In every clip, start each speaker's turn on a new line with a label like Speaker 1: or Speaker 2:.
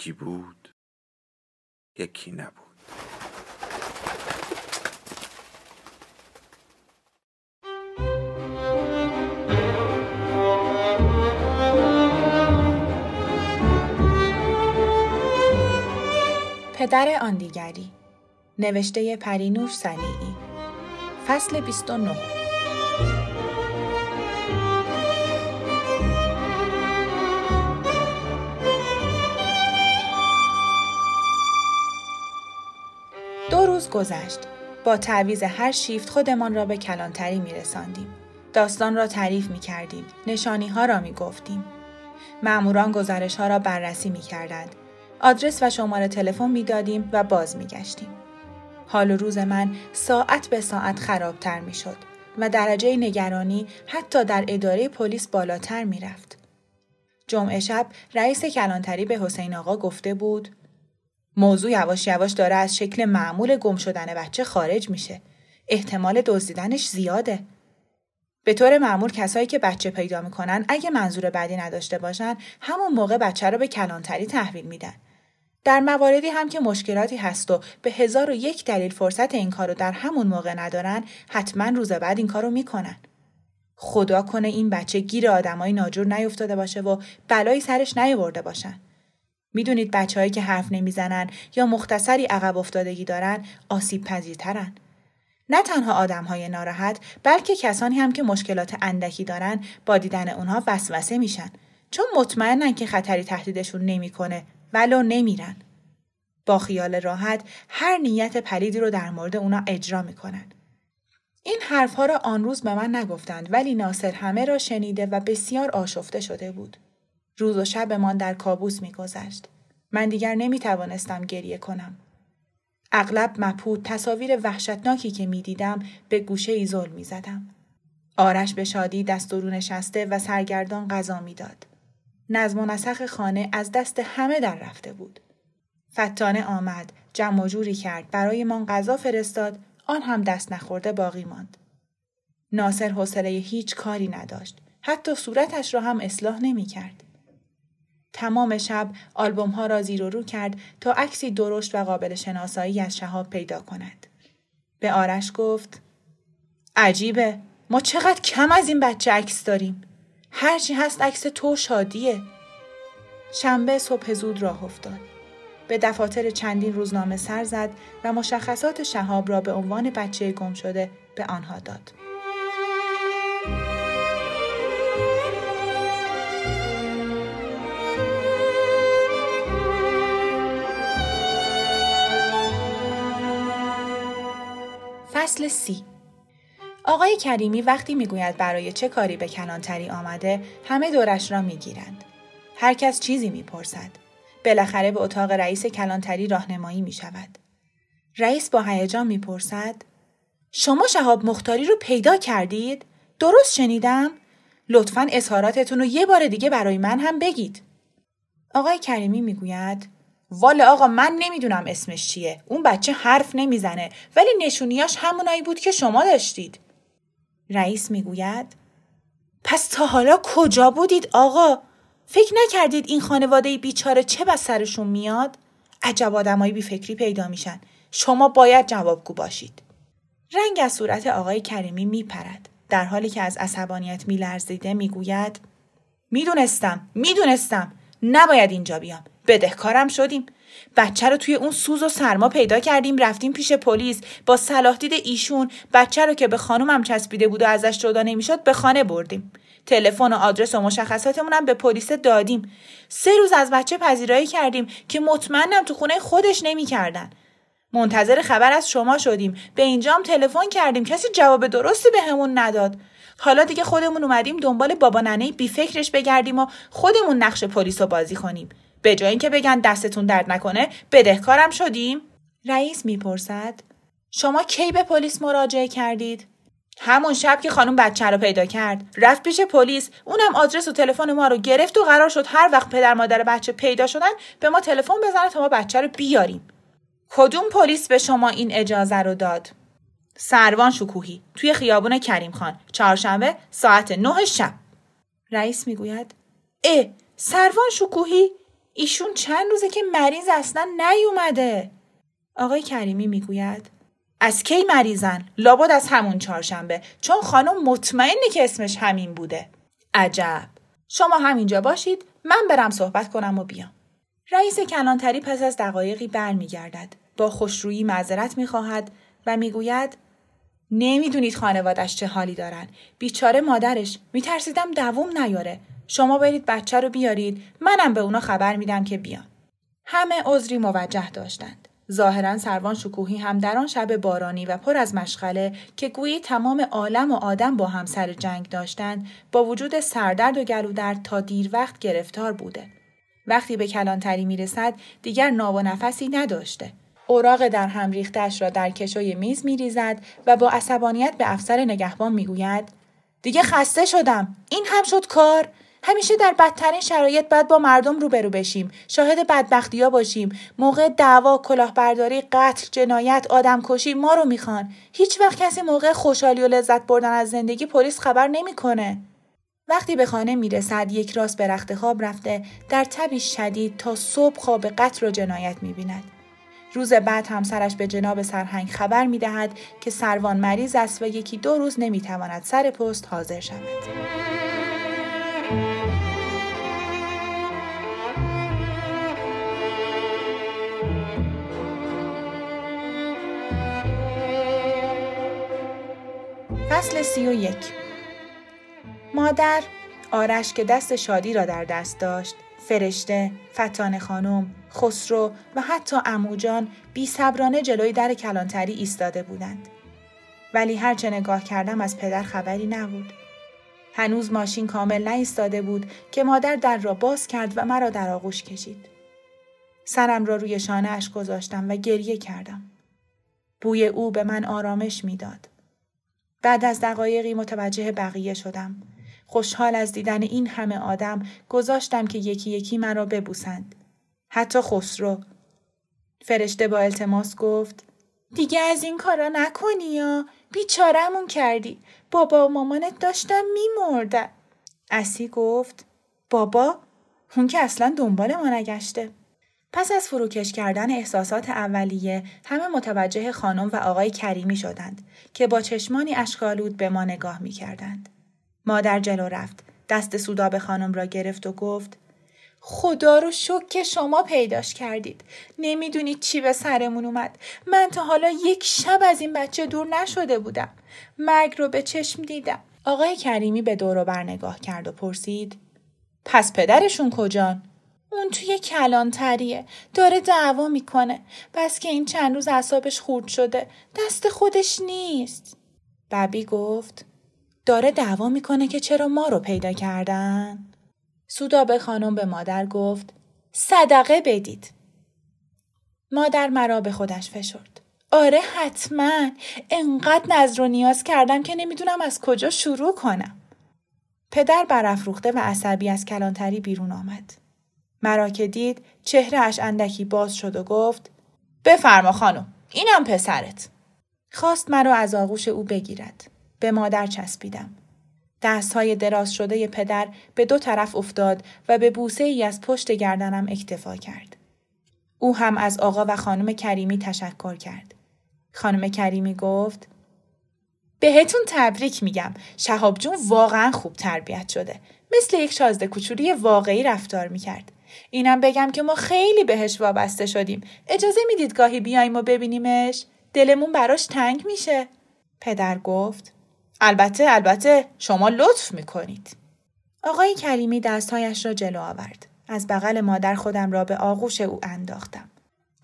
Speaker 1: یکی بود یکی نبود.
Speaker 2: پدر آن دیگری نوشته پرینوش سنیعی فصل 29 دو روز گذشت. با تعویز هر شیفت خودمان را به کلانتری می رساندیم. داستان را تعریف می کردیم. نشانی ها را می گفتیم. معموران گزارش ها را بررسی می کردند. آدرس و شماره تلفن می دادیم و باز می گشتیم. حال و روز من ساعت به ساعت خرابتر می شد و درجه نگرانی حتی در اداره پلیس بالاتر می رفت. جمعه شب رئیس کلانتری به حسین آقا گفته بود موضوع یواش یواش داره از شکل معمول گم شدن بچه خارج میشه. احتمال دزدیدنش زیاده. به طور معمول کسایی که بچه پیدا می‌کنن اگه منظور بعدی نداشته باشن همون موقع بچه رو به کلانتری تحویل میدن. در مواردی هم که مشکلاتی هست و به هزار و یک دلیل فرصت این کارو در همون موقع ندارن حتما روز بعد این کارو می‌کنن. خدا کنه این بچه گیر آدمای ناجور نیفتاده باشه و بلایی سرش نیورده باشن. می‌دونید بچههایی که حرف نمی‌زنن یا مختصری عقب افتادگی دارن آسیب پذیرترن. نه تنها آدم های ناراحت بلکه کسانی هم که مشکلات اندکی دارن با دیدن اونها وسوسه میشن چون مطمئنن که خطری تهدیدشون نمی‌کنه ولو نمیرن. با خیال راحت هر نیت پلیدی رو در مورد اونا اجرا می‌کنن. این حرفها را آن روز به من نگفتند ولی ناصر همه را شنیده و بسیار آشفته شده بود. روز و شبمان در کابوس میگذشت من دیگر نمی توانستم گریه کنم اغلب مپود تصاویر وحشتناکی که می‌دیدم به گوشه ای ظلم می زدم. آرش به شادی دست رو نشسته و سرگردان غذا می‌داد. نظم و نسخ خانه از دست همه در رفته بود. فتانه آمد، جمع و جوری کرد، برای من غذا فرستاد، آن هم دست نخورده باقی ماند. ناصر حوصله هیچ کاری نداشت. حتی صورتش را هم اصلاح نمی کرد. تمام شب آلبوم ها را زیر و رو کرد تا عکسی درشت و قابل شناسایی از شهاب پیدا کند. به آرش گفت عجیبه ما چقدر کم از این بچه عکس داریم. هرچی هست عکس تو شادیه. شنبه صبح زود راه افتاد. به دفاتر چندین روزنامه سر زد و مشخصات شهاب را به عنوان بچه گم شده به آنها داد. فصل سی آقای کریمی وقتی می‌گوید برای چه کاری به کلانتری آمده همه دورش را می‌گیرند هر کس چیزی می‌پرسد بالاخره به اتاق رئیس کلانتری راهنمایی می شود. رئیس با هیجان می‌پرسد شما شهاب مختاری رو پیدا کردید؟ درست شنیدم؟ لطفا اظهاراتتون رو یه بار دیگه برای من هم بگید. آقای کریمی می‌گوید والا آقا من نمی‌دونم اسمش چیه. اون بچه حرف نمی‌زنه. ولی نشونیاش همونایی بود که شما داشتید. رئیس می‌گوید پس تا حالا کجا بودید آقا؟ فکر نکردید این خانواده بیچاره چه بس سرشون میاد؟ عجب آدمایی بی فکری پیدا میشن. شما باید جوابگو باشید. رنگ از صورت آقای کریمی میپرد. در حالی که از عصبانیت میلرزیده می‌گوید می‌دونستم می‌دونستم. نباید اینجا بیام. بدهکارم شدیم. بچه رو توی اون سوز و سرما پیدا کردیم رفتیم پیش پلیس. با صلاح دید ایشون بچه رو که به خانومم چسبیده بود و ازش جدا نمی‌شد به خانه بردیم. تلفن و آدرس و مشخصاتمون به پلیس دادیم. سه روز از بچه پذیرایی کردیم که مطمئنم تو خونه خودش نمی‌کردن. منتظر خبر از شما شدیم. به اینجام تلفن کردیم. کسی جواب درستی بهمون به نداد. حالا دیگه خودمون اومدیم دنبال بابا ننه بی فکرش بگردیم و خودمون نقش پلیس رو بازی کنیم. به جای اینکه بگن دستتون درد نکنه بدهکارم شدیم. رئیس می‌پرسد شما کی به پلیس مراجعه کردید؟ همون شب که خانم بچه رو پیدا کرد. رفت پیش پلیس اونم آدرس و تلفن ما رو گرفت و قرار شد هر وقت پدر مادر بچه پیدا شدن به ما تلفن بزنه تا ما بچه رو بیاریم. کدوم پلیس به شما این اجازه رو داد؟ سروان شکوهی توی خیابون کریم خان چهارشنبه ساعت نه شب. رئیس می‌گوید اه سروان شکوهی؟ ایشون چند روزه که مریض اصلا نیومده. آقای کریمی می‌گوید از کی مریضن؟ لابد از همون چهارشنبه چون خانم مطمئنه که اسمش همین بوده. عجب. شما همینجا باشید من برم صحبت کنم و بیام. رئیس کلانتری پس از دقایقی برمیگردد. با خوشرویی معذرت می‌خواهد و می‌گوید نمی‌دونید خانوادش چه حالی دارن. بیچاره مادرش میترسیدم دووم نیاره. شما برید بچه رو بیارید. منم به اونا خبر میدم که بیان. همه عذری موجه داشتند. ظاهرا سروان شکوهی هم در آن شب بارانی و پر از مشغله که گویی تمام عالم و آدم با هم سر جنگ داشتند با وجود سردرد و گلودرد تا دیر وقت گرفتار بوده. وقتی به کلانتری می‌رسد دیگر ناب و نفسی نداشته. اوراق در هم ریختش را در کشوی میز میریزد و با عصبانیت به افسر نگهبان می‌گوید دیگه خسته شدم. این هم شد کار؟ همیشه در بدترین شرایط باید با مردم روبرو بشیم شاهد بدبختی ها باشیم. موقع دعوا کلاهبرداری قتل جنایت آدمکشی ما رو می‌خوان. هیچ وقت کسی موقع خوشحالی و لذت بردن از زندگی پلیس خبر نمی‌کنه. وقتی به خانه می‌رسد یک راست به رخت خواب رفته در تبی شدید تا صبح خواب قتل و جنایت می‌بیند. روز بعد همسرش به جناب سرهنگ خبر می دهد که سروان مریض است و یکی دو روز نمی تواند سر پست حاضر شود. فصل سی و یک مادر آرش که دست شادی را در دست داشت فرشته، فتان خانم، خسرو و حتی اموجان بی صبرانه جلوی در کلانتری ایستاده بودند. ولی هرچه نگاه کردم از پدر خبری نبود. هنوز ماشین کامل نایستاده بود که مادر در را باز کرد و مرا در آغوش کشید. سرم را روی شانه اش گذاشتم و گریه کردم. بوی او به من آرامش می‌داد. بعد از دقایقی متوجه بقیه شدم. خوشحال از دیدن این همه آدم گذاشتم که یکی یکی مرا ببوسند. حتی خسرو. فرشته با التماس گفت دیگه از این کارا نکنی یا بیچارمون کردی. بابا و مامانت داشتم میمردن. اسی گفت بابا اون که اصلا دنبال ما نگشته. پس از فروکش کردن احساسات اولیه همه متوجه خانم و آقای کریمی شدند که با چشمانی اشکالود به ما نگاه می کردند. مادر جلو رفت. دست سوداب خانم را گرفت و گفت خدا رو شک که شما پیداش کردید. نمی‌دونید چی به سرمون اومد. من تا حالا یک شب از این بچه دور نشده بودم. مرگ رو به چشم دیدم. آقای کریمی به دور بر نگاه کرد و پرسید پس پدرشون کجان؟ اون توی کلانتریه. داره دعوا می‌کنه. بس که این چند روز اعصابش خورد شده. دست خودش نیست. ببی گفت داره دعوا می‌کنه که چرا ما رو پیدا کردن؟ سودابه خانم به مادر گفت صدقه بدید. مادر مرا به خودش فشرد. آره حتما. انقدر نظر و نیاز کردم که نمی‌دونم از کجا شروع کنم. پدر برافروخته و عصبی از کلانتری بیرون آمد. مرا که دید چهرهش اندکی باز شد و گفت بفرما خانم اینم پسرت خواست مرا از آغوش او بگیرد به مادر چسبیدم های دراز شده پدر به دو طرف افتاد و به بوسه ای از پشت گردنم اکتفا کرد. او هم از آقا و خانم کریمی تشکر کرد. خانم کریمی گفت بهتون تبریک میگم. شهاب جون واقعا خوب تربیت شده. مثل یک شازده کوچولی واقعی رفتار می‌کرد. اینم بگم که ما خیلی بهش وابسته شدیم. اجازه می‌دید گاهی بیایم و ببینیمش؟ دلمون براش تنگ میشه. پدر گفت البته البته شما لطف می‌کنید. آقای کریمی دستهایش را جلو آورد. از بغل مادر خودم را به آغوش او انداختم.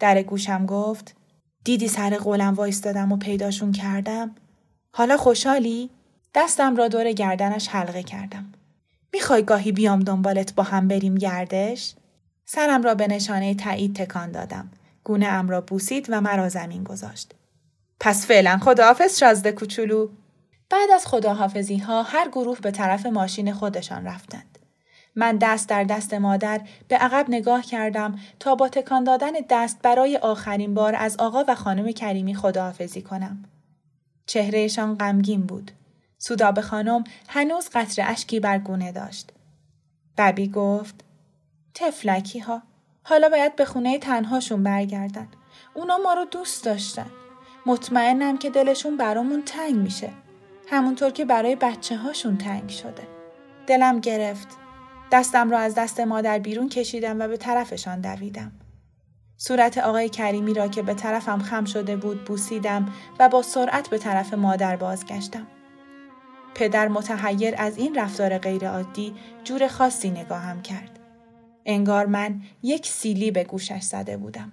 Speaker 2: در گوشم گفت دیدی سر قولم وایستادم و پیداشون کردم؟ حالا خوشحالی؟ دستم را دور گردنش حلقه کردم. می‌خوای گاهی بیام دنبالت با هم بریم گردش؟ سرم را به نشانه تایید تکان دادم. گونه ام را بوسید و مرا زمین گذاشت. پس فعلا خداحافظ شازده کوچولو. بعد از خداحافظی ها هر گروه به طرف ماشین خودشان رفتند. من دست در دست مادر به عقب نگاه کردم تا با تکان دادن دست برای آخرین بار از آقا و خانم کریمی خداحافظی کنم. چهرهشان غمگین بود. سوداب خانم هنوز قطر اشکی بر گونه داشت. ببی گفت تفلکی ها حالا باید به خونه تنهاشون برگردن. اونا ما رو دوست داشتن. مطمئنم که دلشون برامون تنگ میشه. همونطور که برای بچه هاشون تنگ شده. دلم گرفت. دستم را از دست مادر بیرون کشیدم و به طرفشان دویدم. صورت آقای کریمی را که به طرفم خم شده بود بوسیدم و با سرعت به طرف مادر بازگشتم. پدر متحیر از این رفتار غیرعادی جور خاصی نگاهم کرد. انگار من یک سیلی به گوشش زده بودم.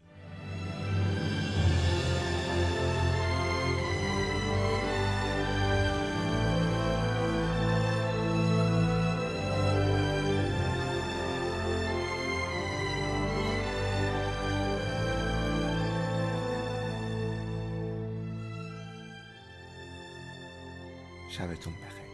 Speaker 1: شبتون بخیر.